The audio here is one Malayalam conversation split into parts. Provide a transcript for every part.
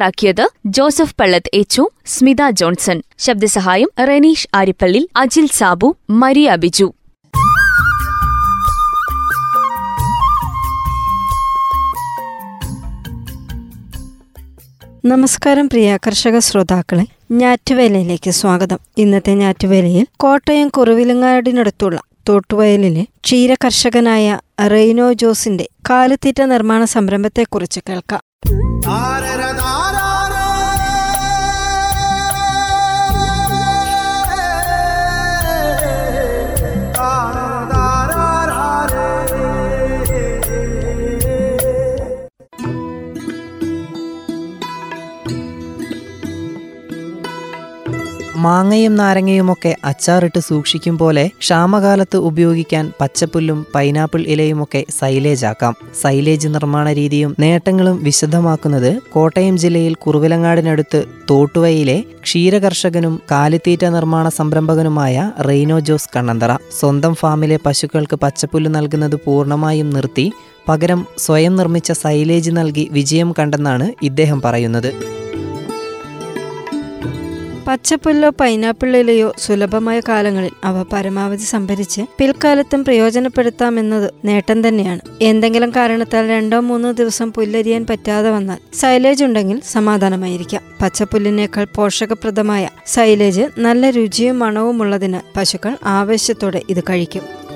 തയ്യാറാക്കിയത് ജോസഫ് പള്ളത്ത് എച്ചു സ്മിത ജോൺസൺ. ശബ്ദസഹായം റെനീഷ് ആരിപ്പള്ളി അജിൽ സാബു മരിയ ബിജു. നമസ്കാരം പ്രിയ കർഷക ശ്രോതാക്കളെ. ഞാറ്റുവേലയിലേക്ക് സ്വാഗതം. ഇന്നത്തെ ഞാറ്റുവേലയിൽ കോട്ടയം കുറുവിലങ്ങാടിനടുത്തുള്ള തോട്ടുവയലിലെ ക്ഷീര കർഷകനായ റെയ്നോ ജോസിന്റെ കാലിത്തീറ്റ നിർമ്മാണ സംരംഭത്തെക്കുറിച്ച് കേൾക്കാം. മാങ്ങയും നാരങ്ങയുമൊക്കെ അച്ചാറിട്ട് സൂക്ഷിക്കും പോലെ ക്ഷാമകാലത്ത് ഉപയോഗിക്കാൻ പച്ചപ്പുല്ലും പൈനാപ്പിൾ ഇലയുമൊക്കെ സൈലേജ് ആക്കാം സൈലേജ് നിർമ്മാണ രീതിയും നേട്ടങ്ങളും വിശദമാക്കുന്നത് കോട്ടയം ജില്ലയിൽ കുറുവിലങ്ങാടിനടുത്ത് തോട്ടുവയിലെ ക്ഷീരകർഷകനും കാലിത്തീറ്റ നിർമ്മാണ സംരംഭകനുമായ റെയ്നോ ജോസ് കണ്ണന്തറ. സ്വന്തം ഫാമിലെ പശുക്കൾക്ക് പച്ചപ്പുല്ല് നൽകുന്നത് പൂർണമായും നിർത്തി പകരം സ്വയം നിർമ്മിച്ച സൈലേജ് നൽകി വിജയം കണ്ടെന്നാണ് ഇദ്ദേഹം പറയുന്നത്. പച്ചപ്പുല്ലോ പൈനാപ്പിൾ ഇലയോ സുലഭമായ കാലങ്ങളിൽ അവ പരമാവധി സംഭരിച്ച് പിൽക്കാലത്തും പ്രയോജനപ്പെടുത്താമെന്നത് നേട്ടം തന്നെയാണ്. എന്തെങ്കിലും കാരണത്താൽ രണ്ടോ മൂന്നോ ദിവസം പുല്ലരിയാൻ പറ്റാതെ വന്നാൽ സൈലേജ് ഉണ്ടെങ്കിൽ സമാധാനമായിരിക്കാം. പച്ചപ്പുല്ലിനേക്കാൾ പോഷകപ്രദമായ സൈലേജ് നല്ല രുചിയും മണവുമുള്ളതിനാൽ പശുക്കൾ ആവേശത്തോടെ ഇത് കഴിക്കും.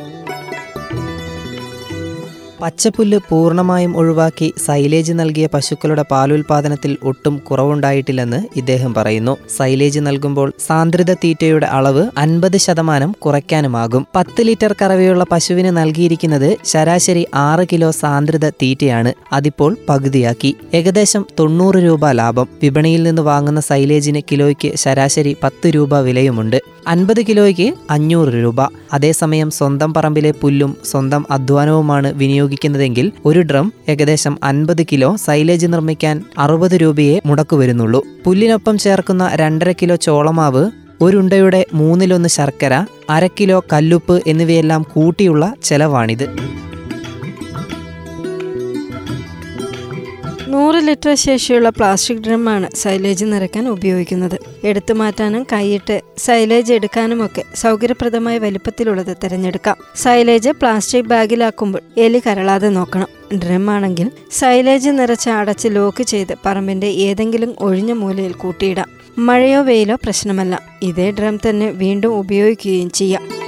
പച്ചപ്പുല്ല് പൂർണമായും ഒഴിവാക്കി സൈലേജ് നൽകിയ പശുക്കളുടെ പാലുൽപാദനത്തിൽ ഒട്ടും കുറവുണ്ടായിട്ടില്ലെന്ന് ഇദ്ദേഹം പറയുന്നു. സൈലേജ് നൽകുമ്പോൾ സാന്ദ്രത തീറ്റയുടെ അളവ് അൻപത് ശതമാനം കുറയ്ക്കാനുമാകും. പത്ത് ലിറ്റർ കറവയുള്ള പശുവിന് നൽകിയിരിക്കുന്നത് ശരാശരി ആറ് കിലോ സാന്ദ്രത തീറ്റയാണ്. അതിപ്പോൾ പകുതിയാക്കി. ഏകദേശം തൊണ്ണൂറ് രൂപ ലാഭം. വിപണിയിൽ നിന്ന് വാങ്ങുന്ന സൈലേജിന് കിലോയ്ക്ക് ശരാശരി പത്ത് രൂപ വിലയുമുണ്ട്. അൻപത് കിലോയ്ക്ക് അഞ്ഞൂറ് രൂപ. അതേസമയം സ്വന്തം പറമ്പിലെ പുല്ലും സ്വന്തം അധ്വാനവുമാണ് വിനിയോഗിക്കുന്നതെങ്കിൽ ഒരു ഡ്രം ഏകദേശം അൻപത് കിലോ സൈലേജ് നിർമ്മിക്കാൻ അറുപത് രൂപയെ മുടക്കു വരുന്നുള്ളൂ. പുല്ലിനൊപ്പം ചേർക്കുന്ന രണ്ടര കിലോ ചോളമാവ് ഒരുണ്ടയുടെ മൂന്നിലൊന്ന് ശർക്കര അര കിലോ കല്ലുപ്പ് എന്നിവയെല്ലാം കൂട്ടിയുള്ള ചെലവാണിത്. നൂറ് ലിറ്റർ ശേഷിയുള്ള പ്ലാസ്റ്റിക് ഡ്രമ്മാണ് സൈലേജ് നിറയ്ക്കാൻ ഉപയോഗിക്കുന്നത്. എടുത്തു മാറ്റാനും കൈയിട്ട് സൈലേജ് എടുക്കാനുമൊക്കെ സൗകര്യപ്രദമായ വലിപ്പത്തിലുള്ളത് തിരഞ്ഞെടുക്കാം. സൈലേജ് പ്ലാസ്റ്റിക് ബാഗിലാക്കുമ്പോൾ എലി കരളാതെ നോക്കണം. ഡ്രം ആണെങ്കിൽ സൈലേജ് നിറച്ച് അടച്ച് ലോക്ക് ചെയ്ത് പറമ്പിന്റെ ഏതെങ്കിലും ഒഴിഞ്ഞ മൂലയിൽ കൂട്ടിയിടാം. മഴയോ വെയിലോ പ്രശ്നമല്ല. ഇതേ ഡ്രം തന്നെ വീണ്ടും ഉപയോഗിക്കുകയും ചെയ്യാം.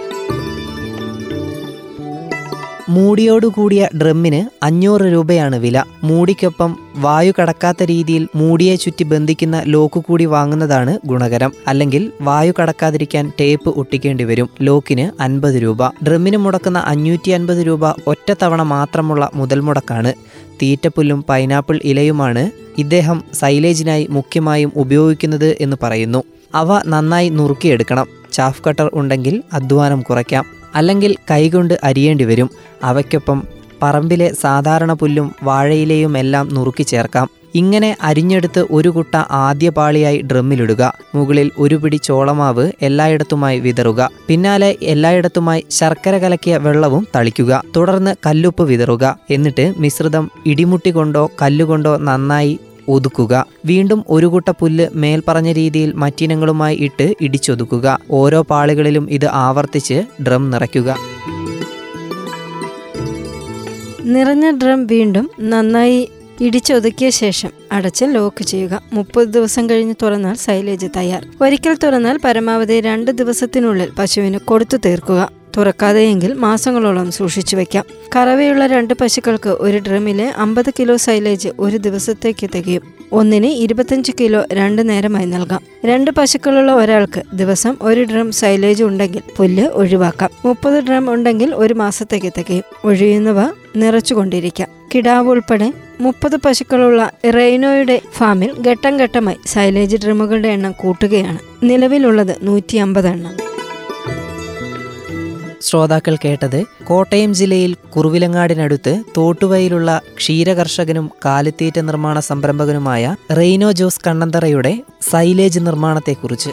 മൂടിയോടുകൂടിയ ഡ്രമ്മിന് അഞ്ഞൂറ് രൂപയാണ് വില. മൂടിക്കൊപ്പം വായു കടക്കാത്ത രീതിയിൽ മൂടിയെ ചുറ്റി ബന്ധിക്കുന്ന ലോക്ക് കൂടി വാങ്ങുന്നതാണ് ഗുണകരം. അല്ലെങ്കിൽ വായു കടക്കാതിരിക്കാൻ ടേപ്പ് ഒട്ടിക്കേണ്ടി വരും. ലോക്കിന് അൻപത് രൂപ. ഡ്രമ്മിന് മുടക്കുന്ന അഞ്ഞൂറ്റി അൻപത് രൂപ ഒറ്റത്തവണ മാത്രമുള്ള മുതൽ മുടക്കാണ്. തീറ്റപ്പുല്ലും പൈനാപ്പിൾ ഇലയുമാണ് ഇദ്ദേഹം സൈലേജിനായി മുഖ്യമായും ഉപയോഗിക്കുന്നത് എന്ന് പറയുന്നു. അവ നന്നായി നുറുക്കിയെടുക്കണം. ചാഫ് കട്ടർ ഉണ്ടെങ്കിൽ അധ്വാനം കുറയ്ക്കാം. അല്ലെങ്കിൽ കൈകൊണ്ട് അരിയേണ്ടി വരും. അവയ്ക്കൊപ്പം പറമ്പിലെ സാധാരണ പുല്ലും വാഴയിലയും എല്ലാം നുറുക്കി ചേർക്കാം. ഇങ്ങനെ അരിഞ്ഞെടുത്ത് ഒരു കുട്ട ആദ്യ പാളിയായി ഡ്രമ്മിലിടുക. മുകളിൽ ഒരു പിടി ചോളമാവ് എല്ലായിടത്തുമായി വിതറുക. പിന്നാലെ എല്ലായിടത്തുമായി ശർക്കര കലക്കിയ വെള്ളവും തളിക്കുക. തുടർന്ന് കല്ലുപ്പ് വിതറുക. എന്നിട്ട് മിശ്രിതം ഇടിമുട്ടി കൊണ്ടോ കല്ലുകൊണ്ടോ നന്നായി ഒതുക്കുക. വീണ്ടും ഒരു കുട്ട പുല്ല് മേൽപ്പറഞ്ഞ രീതിയിൽ മറ്റിനങ്ങളുമായി ഇട്ട് ഇടിച്ചൊതുക്കുക. ഓരോ പാളികളിലും ഇത് ആവർത്തിച്ച് ഡ്രം നിറയ്ക്കുക. നിറഞ്ഞ ഡ്രം വീണ്ടും നന്നായി ഇടിച്ചൊതുക്കിയ ശേഷം അടച്ച് ലോക്ക് ചെയ്യുക. മുപ്പത് ദിവസം കഴിഞ്ഞ് തുറന്നാൽ സൈലേജ് തയ്യാർ. ഒരിക്കൽ തുറന്നാൽ പരമാവധി രണ്ട് ദിവസത്തിനുള്ളിൽ പശുവിന് കൊടുത്തു തീർക്കുക. തുറക്കാതെയെങ്കിൽ മാസങ്ങളോളം സൂക്ഷിച്ചു വയ്ക്കാം. കറവയുള്ള രണ്ട് പശുക്കൾക്ക് ഒരു ഡ്രമ്മിലെ അമ്പത് കിലോ സൈലേജ് ഒരു ദിവസത്തേക്ക് തികയും. ഒന്നിന് ഇരുപത്തഞ്ച് കിലോ രണ്ട് നേരമായി നൽകാം. രണ്ട് പശുക്കളുള്ള ഒരാൾക്ക് ദിവസം ഒരു ഡ്രം സൈലേജ് ഉണ്ടെങ്കിൽ പുല്ല് ഒഴിവാക്കാം. മുപ്പത് ഡ്രം ഉണ്ടെങ്കിൽ ഒരു മാസത്തേക്ക് തികയും. ഒഴിയുന്നവ നിറച്ചുകൊണ്ടിരിക്കാം. കിടാവ് ഉൾപ്പെടെ മുപ്പത് പശുക്കളുള്ള റെയ്നോയുടെ ഫാമിൽ ഘട്ടം ഘട്ടമായി സൈലേജ് ഡ്രമ്മുകളുടെ എണ്ണം കൂട്ടുകയാണ്. നിലവിലുള്ളത് നൂറ്റി അമ്പത് എണ്ണം. ശ്രോതാക്കൾ കേട്ടത് കോട്ടയം ജില്ലയിൽ കുറുവിലങ്ങാടിനടുത്ത് തോട്ടുവയിലുള്ള ക്ഷീരകർഷകനും കാലിത്തീറ്റ നിർമ്മാണ സംരംഭകനുമായ റെയ്നോ ജോസ് കണ്ണന്തറയുടെ സൈലേജ് നിർമ്മാണത്തെക്കുറിച്ച്.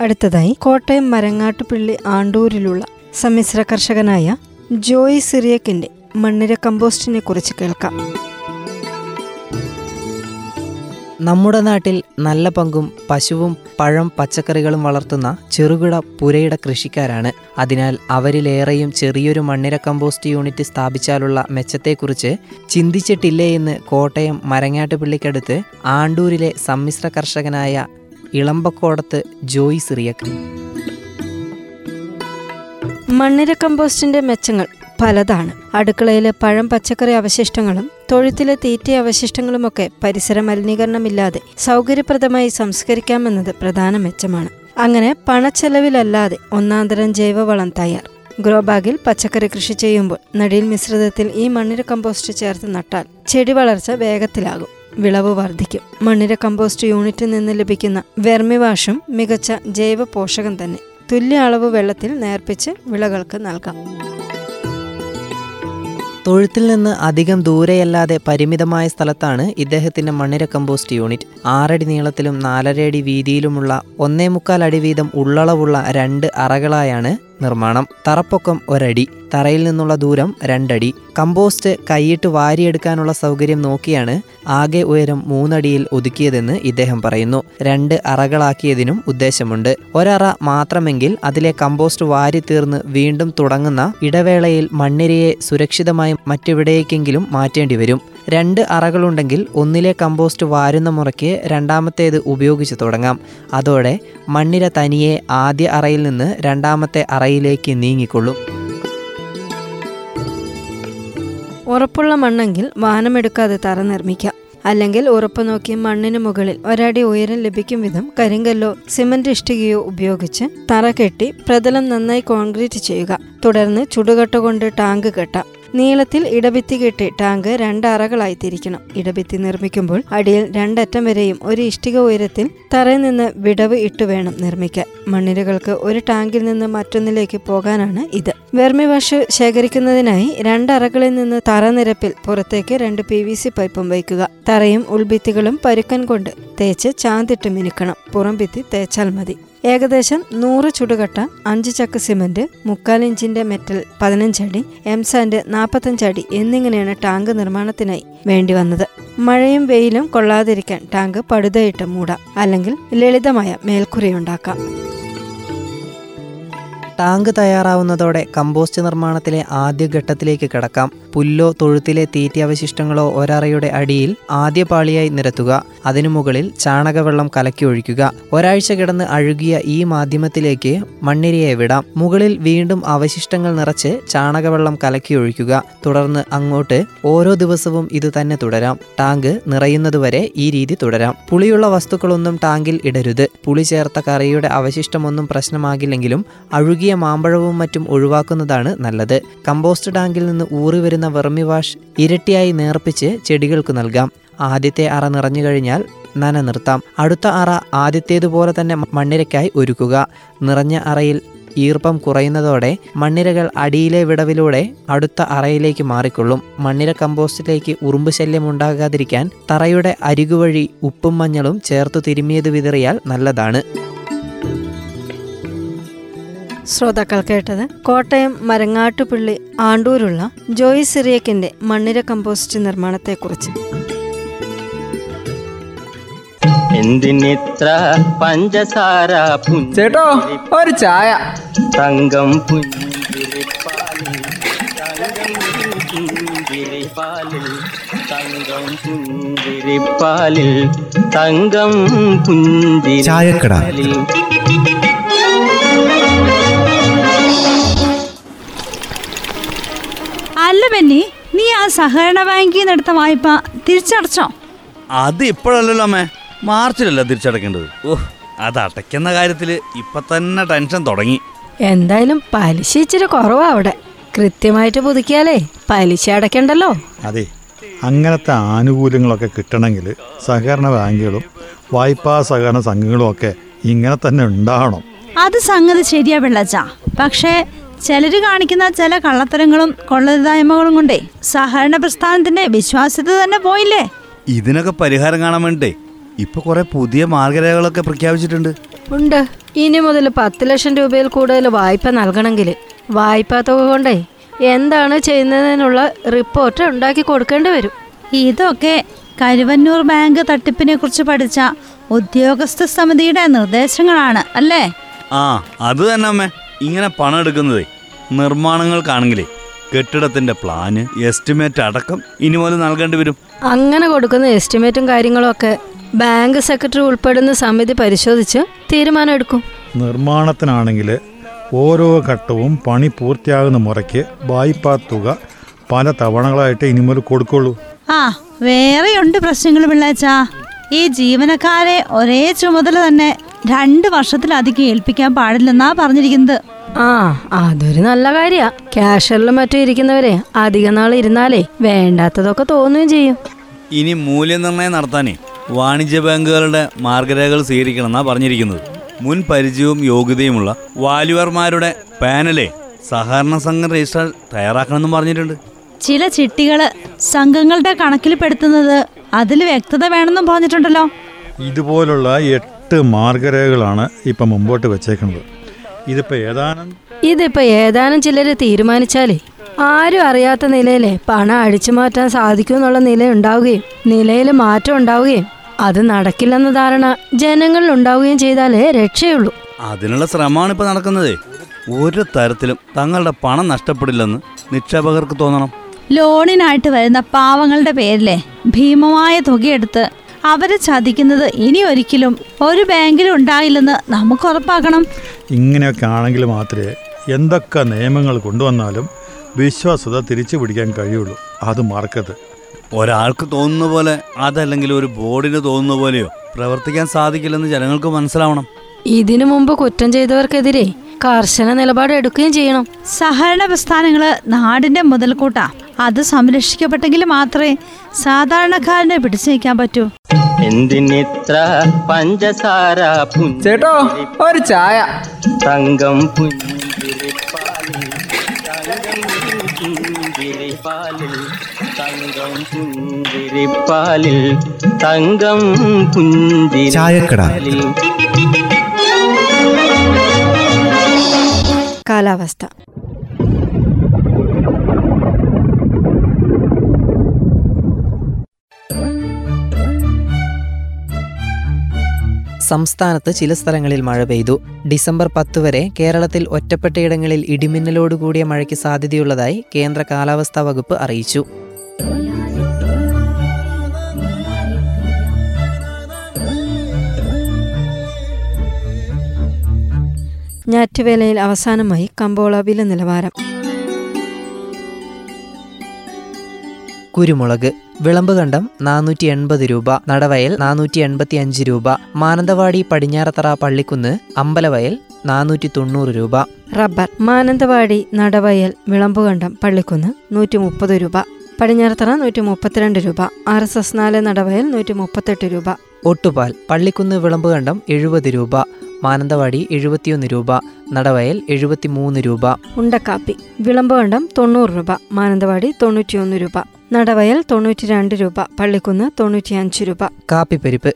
അടുത്തതായി കോട്ടയം മരങ്ങാട്ടുപിള്ളി ആണ്ടൂരിലുള്ള സമ്മിശ്ര കർഷകനായ ജോയി സിറിയക്കിന്റെ മണ്ണിര കമ്പോസ്റ്റിനെ കുറിച്ച് കേൾക്കാം. നമ്മുടെ നാട്ടിൽ നല്ല പങ്കും പശുവും പഴം പച്ചക്കറികളും വളർത്തുന്ന ചെറുകിട പുരയിട കൃഷിക്കാരാണ്. അതിനാൽ അവരിലേറെയും ചെറിയൊരു മണ്ണിര കമ്പോസ്റ്റ് യൂണിറ്റ് സ്ഥാപിച്ചാലുള്ള മെച്ചത്തെക്കുറിച്ച് ചിന്തിച്ചിട്ടില്ലേ എന്ന് കോട്ടയം മരങ്ങാട്ടുപള്ളിക്കടുത്ത് ആണ്ടൂരിലെ സമ്മിശ്ര കർഷകനായ ഇളമ്പക്കോടത്ത് ജോയി സിറിയക്ക് മണ്ണിര കമ്പോസ്റ്റിന്റെ മെച്ചങ്ങൾ പലതാണ്. അടുക്കളയിലെ പഴം പച്ചക്കറി അവശിഷ്ടങ്ങളും തൊഴുത്തിലെ തീറ്റ അവശിഷ്ടങ്ങളുമൊക്കെ പരിസര മലിനീകരണമില്ലാതെ സൗകര്യപ്രദമായി സംസ്കരിക്കാമെന്നത് പ്രധാന മെച്ചമാണ്. അങ്ങനെ പണച്ചെലവിലല്ലാതെ ഒന്നാന്തരം ജൈവവളം തയ്യാർ. ഗ്രോബാഗിൽ പച്ചക്കറി കൃഷി ചെയ്യുമ്പോൾ നടിയിൽ മിശ്രിതത്തിൽ ഈ മണ്ണിര കമ്പോസ്റ്റ് ചേർത്ത് നട്ടാൽ ചെടി വളർച്ച വേഗത്തിലാകും വിളവ് വർദ്ധിക്കും. മണ്ണിര കമ്പോസ്റ്റ് യൂണിറ്റിൽ നിന്ന് ലഭിക്കുന്ന വെർമിവാഷും മികച്ച ജൈവ പോഷകം തന്നെ. തുല്യ അളവ് വെള്ളത്തിൽ നേർപ്പിച്ച് വിളകൾക്ക് നൽകാം. തൊഴുത്തിൽ നിന്ന് അധികം ദൂരെയല്ലാതെ പരിമിതമായ സ്ഥലത്താണ് ഇദ്ദേഹത്തിന്റെ മണ്ണിര കമ്പോസ്റ്റ് യൂണിറ്റ്. ആറടി നീളത്തിലും നാലര അടി വീതിയിലുമുള്ള ഒന്നേ മുക്കാൽ അടി വീതം ഉള്ളളവുള്ള രണ്ട് അറകളായാണ് നിർമ്മാണം. തറപ്പൊക്കം ഒരടി. തറയിൽ നിന്നുള്ള ദൂരം രണ്ടടി. കമ്പോസ്റ്റ് കൈയിട്ട് വാരിയെടുക്കാനുള്ള സൗകര്യം നോക്കിയാണ് ആകെ ഉയരം മൂന്നടിയിൽ ഒതുക്കിയതെന്ന് ഇദ്ദേഹം പറയുന്നു. രണ്ട് അറകളാക്കിയതിനും ഉദ്ദേശമുണ്ട്. ഒരറ മാത്രമെങ്കിൽ അതിലെ കമ്പോസ്റ്റ് വാരി തീർന്ന് വീണ്ടും തുടങ്ങുന്ന ഇടവേളയിൽ മണ്ണിരയെ സുരക്ഷിതമായി മറ്റെവിടേക്കെങ്കിലും മാറ്റേണ്ടി വരും രണ്ട് അറകളുണ്ടെങ്കിൽ ഒന്നിലെ കമ്പോസ്റ്റ് വാരുന്ന മുറയ്ക്ക് രണ്ടാമത്തേത് ഉപയോഗിച്ച് തുടങ്ങാം. അതോടെ മണ്ണിര തനിയെ ആദ്യ അറയിൽ നിന്ന് രണ്ടാമത്തെ അറയിലേക്ക് നീങ്ങിക്കൊള്ളും. ഉറപ്പുള്ള മണ്ണെങ്കിൽ വാനമെടുക്കാതെ തറ നിർമ്മിക്കാം. അല്ലെങ്കിൽ ഉറപ്പ് നോക്കി മണ്ണിന് മുകളിൽ ഒരടി ഉയരം ലഭിക്കും വിധം കരിങ്കല്ലോ സിമന്റ് ഇഷ്ടികയോ ഉപയോഗിച്ച് തറ കെട്ടി പ്രതലം നന്നായി കോൺക്രീറ്റ് ചെയ്യുക. തുടർന്ന് ചുടുകട്ട കൊണ്ട് ടാങ്ക് കെട്ടാം. നീളത്തിൽ ഇടഭിത്തി കെട്ടി ടാങ്ക് രണ്ടറകളായി തിരിക്കണം ഇടഭിത്തി നിർമ്മിക്കുമ്പോൾ അടിയിൽ രണ്ടറ്റം വരെയും ഒരു ഇഷ്ടിക ഉയരത്തിൽ തറയിൽ നിന്ന് വിടവ് ഇട്ടു വേണം നിർമ്മിക്കാൻ. മണ്ണിരകൾക്ക് ഒരു ടാങ്കിൽ നിന്ന് മറ്റൊന്നിലേക്ക് പോകാനാണ് ഇത്. വെർമി വാഷ് ശേഖരിക്കുന്നതിനായി രണ്ടറകളിൽ നിന്ന് തറ നിരപ്പിൽ പുറത്തേക്ക് രണ്ട് പി വി സി പൈപ്പും വയ്ക്കുക. തറയും ഉൾഭിത്തികളും പരുക്കൻ കൊണ്ട് തേച്ച് ചാന്തിട്ട് മിനുക്കണം. പുറം ഭിത്തി തേച്ചാൽ മതി. ഏകദേശം നൂറ് ചുടുകട്ട അഞ്ച് ചക്ക് സിമന്റ് മുക്കാൽ ഇഞ്ചിന്റെ മെറ്റൽ പതിനഞ്ചടി എംസാൻഡ് നാൽപ്പത്തഞ്ചടി എന്നിങ്ങനെയാണ് ടാങ്ക് നിർമ്മാണത്തിനായി വേണ്ടി വന്നത്. മഴയും വെയിലും കൊള്ളാതിരിക്കാൻ ടാങ്ക് പടുതയിട്ട് മൂടാം അല്ലെങ്കിൽ ലളിതമായ മേൽക്കുരയുണ്ടാക്കാം ടാങ്ക് തയ്യാറാവുന്നതോടെ കമ്പോസ്റ്റ് നിർമ്മാണത്തിലെ ആദ്യ ഘട്ടത്തിലേക്ക് കടക്കാം. പുല്ലോ തൊഴുത്തിലെ തീറ്റ അവശിഷ്ടങ്ങളോ ഒരറയുടെ അടിയിൽ ആദ്യ പാളിയായി നിരത്തുക. അതിനു മുകളിൽ ചാണകവെള്ളം കലക്കി ഒഴിക്കുക. ഒരാഴ്ച കിടന്ന് അഴുകിയ ഈ മാധ്യമത്തിലേക്ക് മണ്ണിരയെ വിടാം. മുകളിൽ വീണ്ടും അവശിഷ്ടങ്ങൾ നിറച്ച് ചാണകവെള്ളം കലക്കി ഒഴിക്കുക. തുടർന്ന് അങ്ങോട്ട് ഓരോ ദിവസവും ഇത് തന്നെ തുടരാം. ടാങ്ക് നിറയുന്നതുവരെ ഈ രീതി തുടരാം. പുളിയുള്ള വസ്തുക്കളൊന്നും ടാങ്കിൽ ഇടരുത്. പുളി ചേർത്ത കറിയുടെ അവശിഷ്ടമൊന്നും പ്രശ്നമാകില്ലെങ്കിലും അഴുകിയ മാമ്പഴവും മറ്റും ഒഴിവാക്കുന്നതാണ് നല്ലത്. കമ്പോസ്റ്റ് ടാങ്കിൽ നിന്ന് ഊറി വരുന്ന വെർമി വാഷ് ഇരട്ടിയായി നേർപ്പിച്ച് ചെടികൾക്ക് നൽകാം. ആദ്യത്തെ അറ നിറഞ്ഞു കഴിഞ്ഞാൽ നന നിർത്താം. അടുത്ത അറ ആദ്യത്തേതുപോലെ തന്നെ മണ്ണിരയ്ക്കായി ഒരുക്കുക. നിറഞ്ഞ അറയിൽ ഈർപ്പം കുറയുന്നതോടെ മണ്ണിരകൾ അടിയിലെ വിടവിലൂടെ അടുത്ത അറയിലേക്ക് മാറിക്കൊള്ളും. മണ്ണിര കമ്പോസ്റ്റിലേക്ക് ഉറുമ്പ് ശല്യം ഉണ്ടാകാതിരിക്കാൻ തറയുടെ അരികുവഴി ഉപ്പും മഞ്ഞളും ചേർത്ത് തിരുമിയത് വിതറിയാൽ നല്ലതാണ്. ശ്രോതാക്കൾ കേട്ടത് കോട്ടയം മരങ്ങാട്ടുപിള്ളി ആണ്ടൂരുള്ള ജോയി സിറിയക്കിന്റെ മണ്ണിര കമ്പോസ്റ്റ് നിർമ്മാണത്തെക്കുറിച്ച്. എന്തിനിത്ര പഞ്ചസാര ചേട്ടോ ഒരു ചായ. തങ്കം പുഞ്ചിരിപ്പാലിൽ തങ്കം പുഞ്ചിരിപ്പാലിൽ തങ്കം പുഞ്ചിരിപ്പാലിൽ അല്ല ബെന്നി നീ ആ സഹകരണ ബാങ്കിൽ നിന്ന് എടുത്ത വായ്പ തിരിച്ചടച്ചോ? അത് ഇപ്പോഴല്ലല്ലോ അമ്മേ. മാർച്ചിലല്ല തിരിച്ചടക്കേണ്ടത്. ഓഹ് അത് അടയ്ക്കുന്ന കാര്യത്തിൽ ഇപ്പൊ തന്നെ ടെൻഷൻ തുടങ്ങി. എന്തായാലും പലിശ ഇച്ചിരി കുറവാ അവിടെ. കൃത്യമായിട്ട് പുതുക്കിയാലേ പലിശ അടയ്ക്കണ്ടല്ലോ. അതെ അങ്ങനത്തെ ആനുകൂല്യങ്ങളൊക്കെ കിട്ടണമെങ്കിൽ സഹകരണ ബാങ്കുകളും വായ്പാ സഹകരണ സംഘങ്ങളും ഒക്കെ ഇങ്ങനെ തന്നെ ഉണ്ടാവണം. അത് സംഗതി ശരിയാ പിള്ളച്ച പക്ഷേ ചിലര് കാണിക്കുന്ന ചില കള്ളത്തരങ്ങളും കൊള്ളരുതായ്മകളും കൊണ്ടേ സഹകരണ പ്രസ്ഥാനത്തിന്റെ വിശ്വാസ്യത തന്നെ പോയില്ലേ? ഇതിനൊക്കെ പരിഹാരം കാണാൻ വേണ്ടേ? ഇപ്പൊ കുറെ പുതിയ മാർഗരേഖകളൊക്കെ പ്രഖ്യാപിച്ചിട്ടുണ്ട്. ഉണ്ട്. ഇനി മുതൽ പത്ത് ലക്ഷം രൂപയിൽ കൂടുതൽ വായ്പ നൽകണമെങ്കിൽ വായ്പാ തുക കൊണ്ടേ എന്താണ് ചെയ്യുന്നതിനുള്ള റിപ്പോർട്ട് ഉണ്ടാക്കി കൊടുക്കേണ്ടി വരും. ഇതൊക്കെ കരുവന്നൂർ ബാങ്ക് തട്ടിപ്പിനെ കുറിച്ച് പഠിച്ച ഉദ്യോഗസ്ഥ സമിതിയുടെ നിർദ്ദേശങ്ങളാണ് അല്ലേ? ആ അത് തന്നെ അമ്മേ. ഇങ്ങനെ പണം എടുക്കുന്നതേ നിർമ്മാണങ്ങൾക്കാണെങ്കിലേ കെട്ടിടത്തിന്റെ പ്ലാന് എസ്റ്റിമേറ്റ് അടക്കം ഇനി മുതൽ നൽകേണ്ടി വരും. അങ്ങനെ കൊടുക്കുന്ന എസ്റ്റിമേറ്റും കാര്യങ്ങളും ഒക്കെ ബാങ്ക് സെക്രട്ടറി ഉൾപ്പെടുന്ന സമിതി പരിശോധിച്ച് തീരുമാനം എടുക്കും നിർമ്മാണത്തിനാണെങ്കിൽ ഓരോ ഘട്ടവും പണി പൂർത്തിയാകുന്ന മുറയ്ക്ക് വായ്പാ തുക പല തവണകളായിട്ട് ഇനി മുതൽ കൊടുക്കുള്ളൂ. ആ വേറെയുണ്ട് പ്രശ്നങ്ങൾ പിള്ളേച്ചാ. ഈ ജീവനക്കാരെ ഒരേ ചുമതല തന്നെ രണ്ട് വർഷത്തിലധികം ഏൽപ്പിക്കാൻ പാടില്ലെന്നാ പറഞ്ഞിരിക്കുന്നത്. ആ അതൊരു നല്ല കാര്യാ. ക്യാഷറിലും മറ്റും ഇരിക്കുന്നവരെ അധിക നാൾ ഇരുന്നാലേ വേണ്ടാത്തതൊക്കെ തോന്നുകയും ചെയ്യും. ഇനി മൂല്യനിർണയം നടത്താനേ വാണിജ്യ ബാങ്കുകളുടെ മാർഗരേഖകൾ സ്വീകരിക്കണമെന്നാ പറഞ്ഞിരിക്കുന്നത്. മുൻ പരിചയവും യോഗ്യതയുമുള്ള വാല്യുവർമാരുടെ പാനലെ സഹകരണ സംഘം രജിസ്റ്റർ തയ്യാറാക്കണമെന്നും പറഞ്ഞിട്ടുണ്ട്. ചില ചിട്ടികൾ സംഘങ്ങളുടെ കണക്കിൽപ്പെടുത്തുന്നത് അതിൽ വ്യക്തത വേണമെന്നും പറഞ്ഞിട്ടുണ്ടല്ലോ. ഇതുപോലുള്ള എട്ട് മാർഗരേഖകളാണ് ഇപ്പം മുമ്പോട്ട് വെച്ചേക്കുന്നത്. ഇതിപ്പോൾ ഏതാനും ഇതിപ്പോ ഏതാനും ചിലര് തീരുമാനിച്ചാലേ ആരും അറിയാത്ത നിലയിലെ പണം അടിച്ചു മാറ്റാൻ സാധിക്കും എന്നുള്ള നില ഉണ്ടാവുകയും നിലയിൽ മാറ്റം ഉണ്ടാവുകയും അത് നടക്കില്ലെന്ന ധാരണ ജനങ്ങളിൽ ഉണ്ടാവുകയും ചെയ്താലേ രക്ഷയുള്ളൂ. അതിനുള്ള ശ്രമമാണ് ഇപ്പോൾ നടക്കുന്നത്. ഒരു തരത്തിലും തങ്ങളുടെ പണം നഷ്ടപ്പെടില്ലെന്ന് നിക്ഷേപകർക്ക് തോന്നണം. ലോണിനായിട്ട് വരുന്ന പാവങ്ങളുടെ പേരിലെ ഭീമമായ തുകയെടുത്ത് അവരെ ചതിക്കുന്നത് ഇനി ഒരിക്കലും ഒരു ബാങ്കിൽ ഉണ്ടായില്ലെന്ന് നമുക്ക് ഉറപ്പാക്കണം. ഇങ്ങനെയൊക്കെ ആണെങ്കിൽ മാത്രമേ എന്തൊക്കെ നിയമങ്ങൾ കൊണ്ടുവന്നാലും വിശ്വാസത തിരിച്ചു പിടിക്കാൻ കഴിയുള്ളൂ. അത് മറക്കത് ഒരാൾക്ക് തോന്നുന്ന പോലെ അതല്ലെങ്കിൽ ഒരു ബോർഡിന് തോന്നുന്ന പോലെയോ പ്രവർത്തിക്കാൻ സാധിക്കില്ലെന്ന് ജനങ്ങൾക്ക് മനസ്സിലാവണം. ഇതിനു മുമ്പ് കുറ്റം ചെയ്തവർക്കെതിരെ കർശന നിലപാട് എടുക്കുകയും ചെയ്യണം. സഹകരണ പ്രസ്ഥാനങ്ങൾ നാടിന്റെ മുതൽക്കൂട്ടാ. അത് സംരക്ഷിക്കപ്പെട്ടെങ്കിൽ മാത്രമേ സാധാരണക്കാരനെ പിടിച്ചു നിൽക്കാൻ പറ്റൂ. എന്തിനിത്ര പഞ്ചസാര ചേട്ടോ ഒരു ചായ. തങ്കം പുഞ്ചിരിപ്പാലിൽ തങ്കം പുഞ്ചിരിപ്പാലിൽ തങ്കം പുഞ്ചിരിപ്പാലിൽ കാലാവസ്ഥ. സംസ്ഥാനത്ത് ചില സ്ഥലങ്ങളിൽ മഴ പെയ്തു. ഡിസംബർ പത്ത് വരെ കേരളത്തിൽ ഒറ്റപ്പെട്ടയിടങ്ങളിൽ ഇടിമിന്നലോടുകൂടിയ മഴയ്ക്ക് സാധ്യതയുള്ളതായി കേന്ദ്ര കാലാവസ്ഥാ വകുപ്പ് അറിയിച്ചു. ഞാറ്റുവേലയിൽ അവസാനമായി കമ്പോള വില നിലവാരം. കുരുമുളക് വിളമ്പ് കണ്ടം നാനൂറ്റി എൺപത് രൂപ നടവയൽ നാനൂറ്റി എൺപത്തി അഞ്ച് രൂപ മാനന്തവാടി പടിഞ്ഞാറത്തറ പള്ളിക്കുന്ന് അമ്പലവയൽ നാനൂറ്റി തൊണ്ണൂറ് രൂപ. റബ്ബർ മാനന്തവാടി നടവയൽ വിളമ്പുകണ്ടം പള്ളിക്കുന്ന് നൂറ്റി മുപ്പത് രൂപ പടിഞ്ഞാറത്തറ നൂറ്റി മുപ്പത്തിരണ്ട് രൂപ ആർ എസ് എസ് നാല് നടവയൽ നൂറ്റി മുപ്പത്തെട്ട് രൂപ. ഒട്ടുപാൽ പള്ളിക്കുന്ന് വിളമ്പ് കണ്ടം എഴുപത് രൂപ മാനന്തവാടി എഴുപത്തിയൊന്ന് രൂപ നടവയൽ എഴുപത്തിമൂന്ന് രൂപ. ഉണ്ടക്കാപ്പി വിളമ്പുകണ്ടം തൊണ്ണൂറ് രൂപ മാനന്തവാടി തൊണ്ണൂറ്റിയൊന്ന് രൂപ. നടവയൽ തൊണ്ണൂറ്റി രണ്ട് രൂപ പള്ളിക്കുന്ന് തൊണ്ണൂറ്റിയഞ്ച് രൂപ. കാപ്പിപ്പരിപ്പ്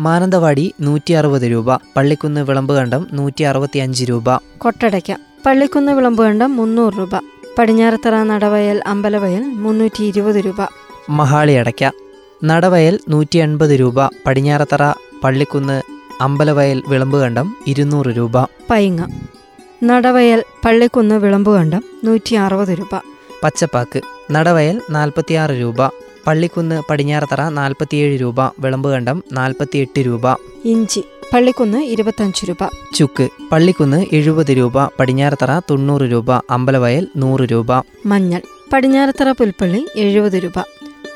മാനന്തവാടി നൂറ്റി അറുപത് രൂപ പള്ളിക്കുന്ന് വിളമ്പ് കണ്ടം നൂറ്റി അറുപത്തി അഞ്ച് രൂപ. കൊട്ടടയ്ക്ക പള്ളിക്കുന്ന് വിളമ്പുകണ്ടം മുന്നൂറ് രൂപ. പടിഞ്ഞാറത്തറ നടവയൽ അമ്പലവയൽ മുന്നൂറ്റി ഇരുപത് രൂപ. മഹാളി അടയ്ക്ക നടവയൽ നൂറ്റി എൺപത് രൂപ പടിഞ്ഞാറത്തറ പള്ളിക്കുന്ന് അമ്പലവയൽ വിളമ്പുകണ്ടം ഇരുന്നൂറ് രൂപ. പൈങ്ങ നടവയൽ പള്ളിക്കുന്ന് വിളമ്പുകണ്ടം നൂറ്റി അറുപത് രൂപ. പച്ചപ്പാക്ക്. നടവയൽ നാൽപ്പത്തിയാറ് രൂപ. പള്ളിക്കുന്ന് പടിഞ്ഞാറത്തറ നാൽപ്പത്തിയേഴ് രൂപ. വിളമ്പുകണ്ടം നാൽപ്പത്തിയെട്ട് രൂപ. ഇഞ്ചി പള്ളിക്കുന്ന് ഇരുപത്തഞ്ച് രൂപ. ചുക്ക് പള്ളിക്കുന്ന് എഴുപത് രൂപ. പടിഞ്ഞാറത്തറ തൊണ്ണൂറ് രൂപ. അമ്പലവയൽ നൂറ് രൂപ. മഞ്ഞൾ പടിഞ്ഞാറത്തറ പുൽപ്പള്ളി എഴുപത് രൂപ.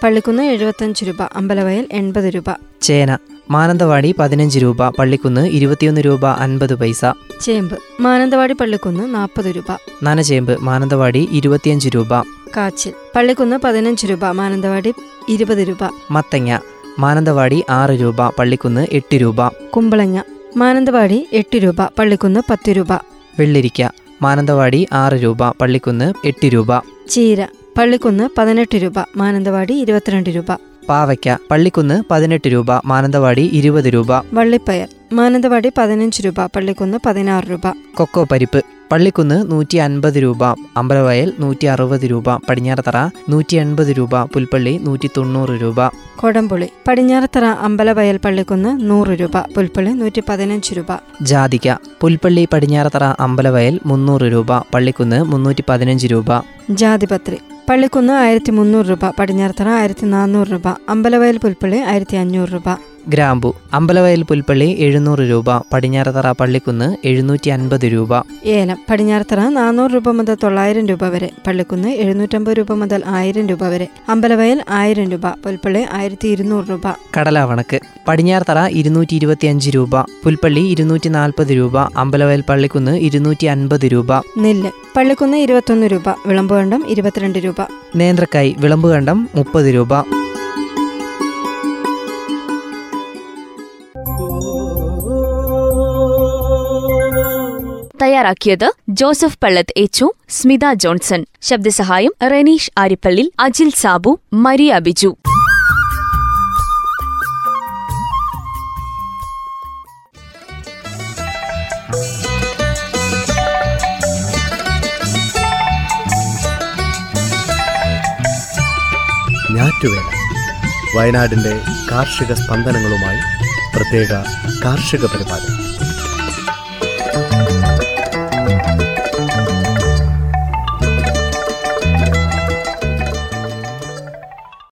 പള്ളിക്കുന്ന് എഴുപത്തഞ്ച് രൂപ. അമ്പലവയൽ എൺപത് രൂപ. ചേന മാനന്തവാടി പതിനഞ്ച് രൂപ പള്ളിക്കുന്ന് ഇരുപത്തിയൊന്ന് രൂപ അൻപത് പൈസ. ചേമ്പ് മാനന്തവാടി പള്ളിക്കുന്ന് നാൽപ്പത് രൂപ. നനചേമ്പ് മാനന്തവാടി ഇരുപത്തിയഞ്ച് രൂപ. കാച്ചിൽ പള്ളിക്കുന്ന് പതിനഞ്ച് രൂപ മാനന്തവാടി ഇരുപത് രൂപ. മത്തങ്ങ മാനന്തവാടി ആറ് രൂപ പള്ളിക്കുന്ന് എട്ട് രൂപ. കുമ്പളങ്ങ മാനന്തവാടി എട്ട് രൂപ പള്ളിക്കുന്ന് പത്ത് രൂപ. വെള്ളിരിക്ക മാനന്തവാടി ആറ് രൂപ പള്ളിക്കുന്ന് എട്ട് രൂപ. ചീര പള്ളിക്കുന്ന് പതിനെട്ട് രൂപ മാനന്തവാടി ഇരുപത്തിരണ്ട് രൂപ. പാവയ്ക്ക പള്ളിക്കുന്ന് പതിനെട്ട് രൂപ മാനന്തവാടി ഇരുപത് രൂപ. വള്ളിപ്പയർ മാനന്തവാടി പതിനഞ്ച് രൂപ പള്ളിക്കുന്ന് പതിനാറ് രൂപ. കൊക്കോ പരിപ്പ്. പള്ളിക്കുന്ന് നൂറ്റി അൻപത് രൂപ അമ്പലവയൽ നൂറ്റി അറുപത് രൂപ പടിഞ്ഞാറത്തറ നൂറ്റി എൺപത് രൂപ പുൽപ്പള്ളി നൂറ്റി തൊണ്ണൂറ് രൂപ. കൊടംപുളി പടിഞ്ഞാറത്തറ അമ്പലവയൽ പള്ളിക്കുന്ന് നൂറ് രൂപ പുൽപ്പള്ളി നൂറ്റി പതിനഞ്ച് രൂപ. ജാതിക പുൽപ്പള്ളി പടിഞ്ഞാറത്തറ അമ്പലവയൽ മുന്നൂറ് രൂപ പള്ളിക്കുന്ന് മുന്നൂറ്റി പതിനഞ്ച് രൂപ. ജാതിപത്രി പള്ളിക്കുന്ന് ആയിരത്തി മുന്നൂറ് രൂപ പടിഞ്ഞാറത്തറ ആയിരത്തി നാനൂറ് രൂപ അമ്പലവയൽ പുൽപ്പള്ളി ആയിരത്തി അഞ്ഞൂറ് രൂപ. ഗ്രാമ്പു അമ്പലവയൽ പുൽപ്പള്ളി എഴുന്നൂറ് രൂപ പടിഞ്ഞാറത്തറ പള്ളിക്കുന്ന് എഴുന്നൂറ്റി അൻപത് രൂപ. ഏലം പടിഞ്ഞാറത്തറ നാനൂറ് രൂപ മുതൽ തൊള്ളായിരം രൂപ വരെ പള്ളിക്കുന്ന് എഴുന്നൂറ്റമ്പത് രൂപ മുതൽ ആയിരം രൂപ വരെ അമ്പലവയൽ ആയിരം രൂപ പുൽപ്പള്ളി ആയിരത്തി ഇരുന്നൂറ് രൂപ. കടലാവണക്ക് പടിഞ്ഞാറത്തറ ഇരുന്നൂറ്റി ഇരുപത്തി അഞ്ച് രൂപ പുൽപ്പള്ളി ഇരുന്നൂറ്റി നാൽപ്പത് രൂപ അമ്പലവയൽ പള്ളിക്കുന്ന് ഇരുന്നൂറ്റി അൻപത് രൂപ. നെല്ല് പള്ളിക്കുന്ന് ഇരുപത്തൊന്ന് രൂപ വിളമ്പുകണ്ടം ഇരുപത്തിരണ്ട് രൂപ. നേന്ത്രക്കായ് വിളമ്പുകണ്ടം മുപ്പത് രൂപ. തയ്യാറാക്കിയത് ജോസഫ് പള്ളത്ത് എച്ചു സ്മിത ജോൺസൺ. ശബ്ദസഹായം റെനീഷ് ആരിപ്പള്ളി അജിൽ സാബു മരിയ ബിജു. വയനാടിന്റെ കാർഷിക സ്പന്ദനങ്ങളുമായി പ്രത്യേക കാർഷിക പരിപാടി.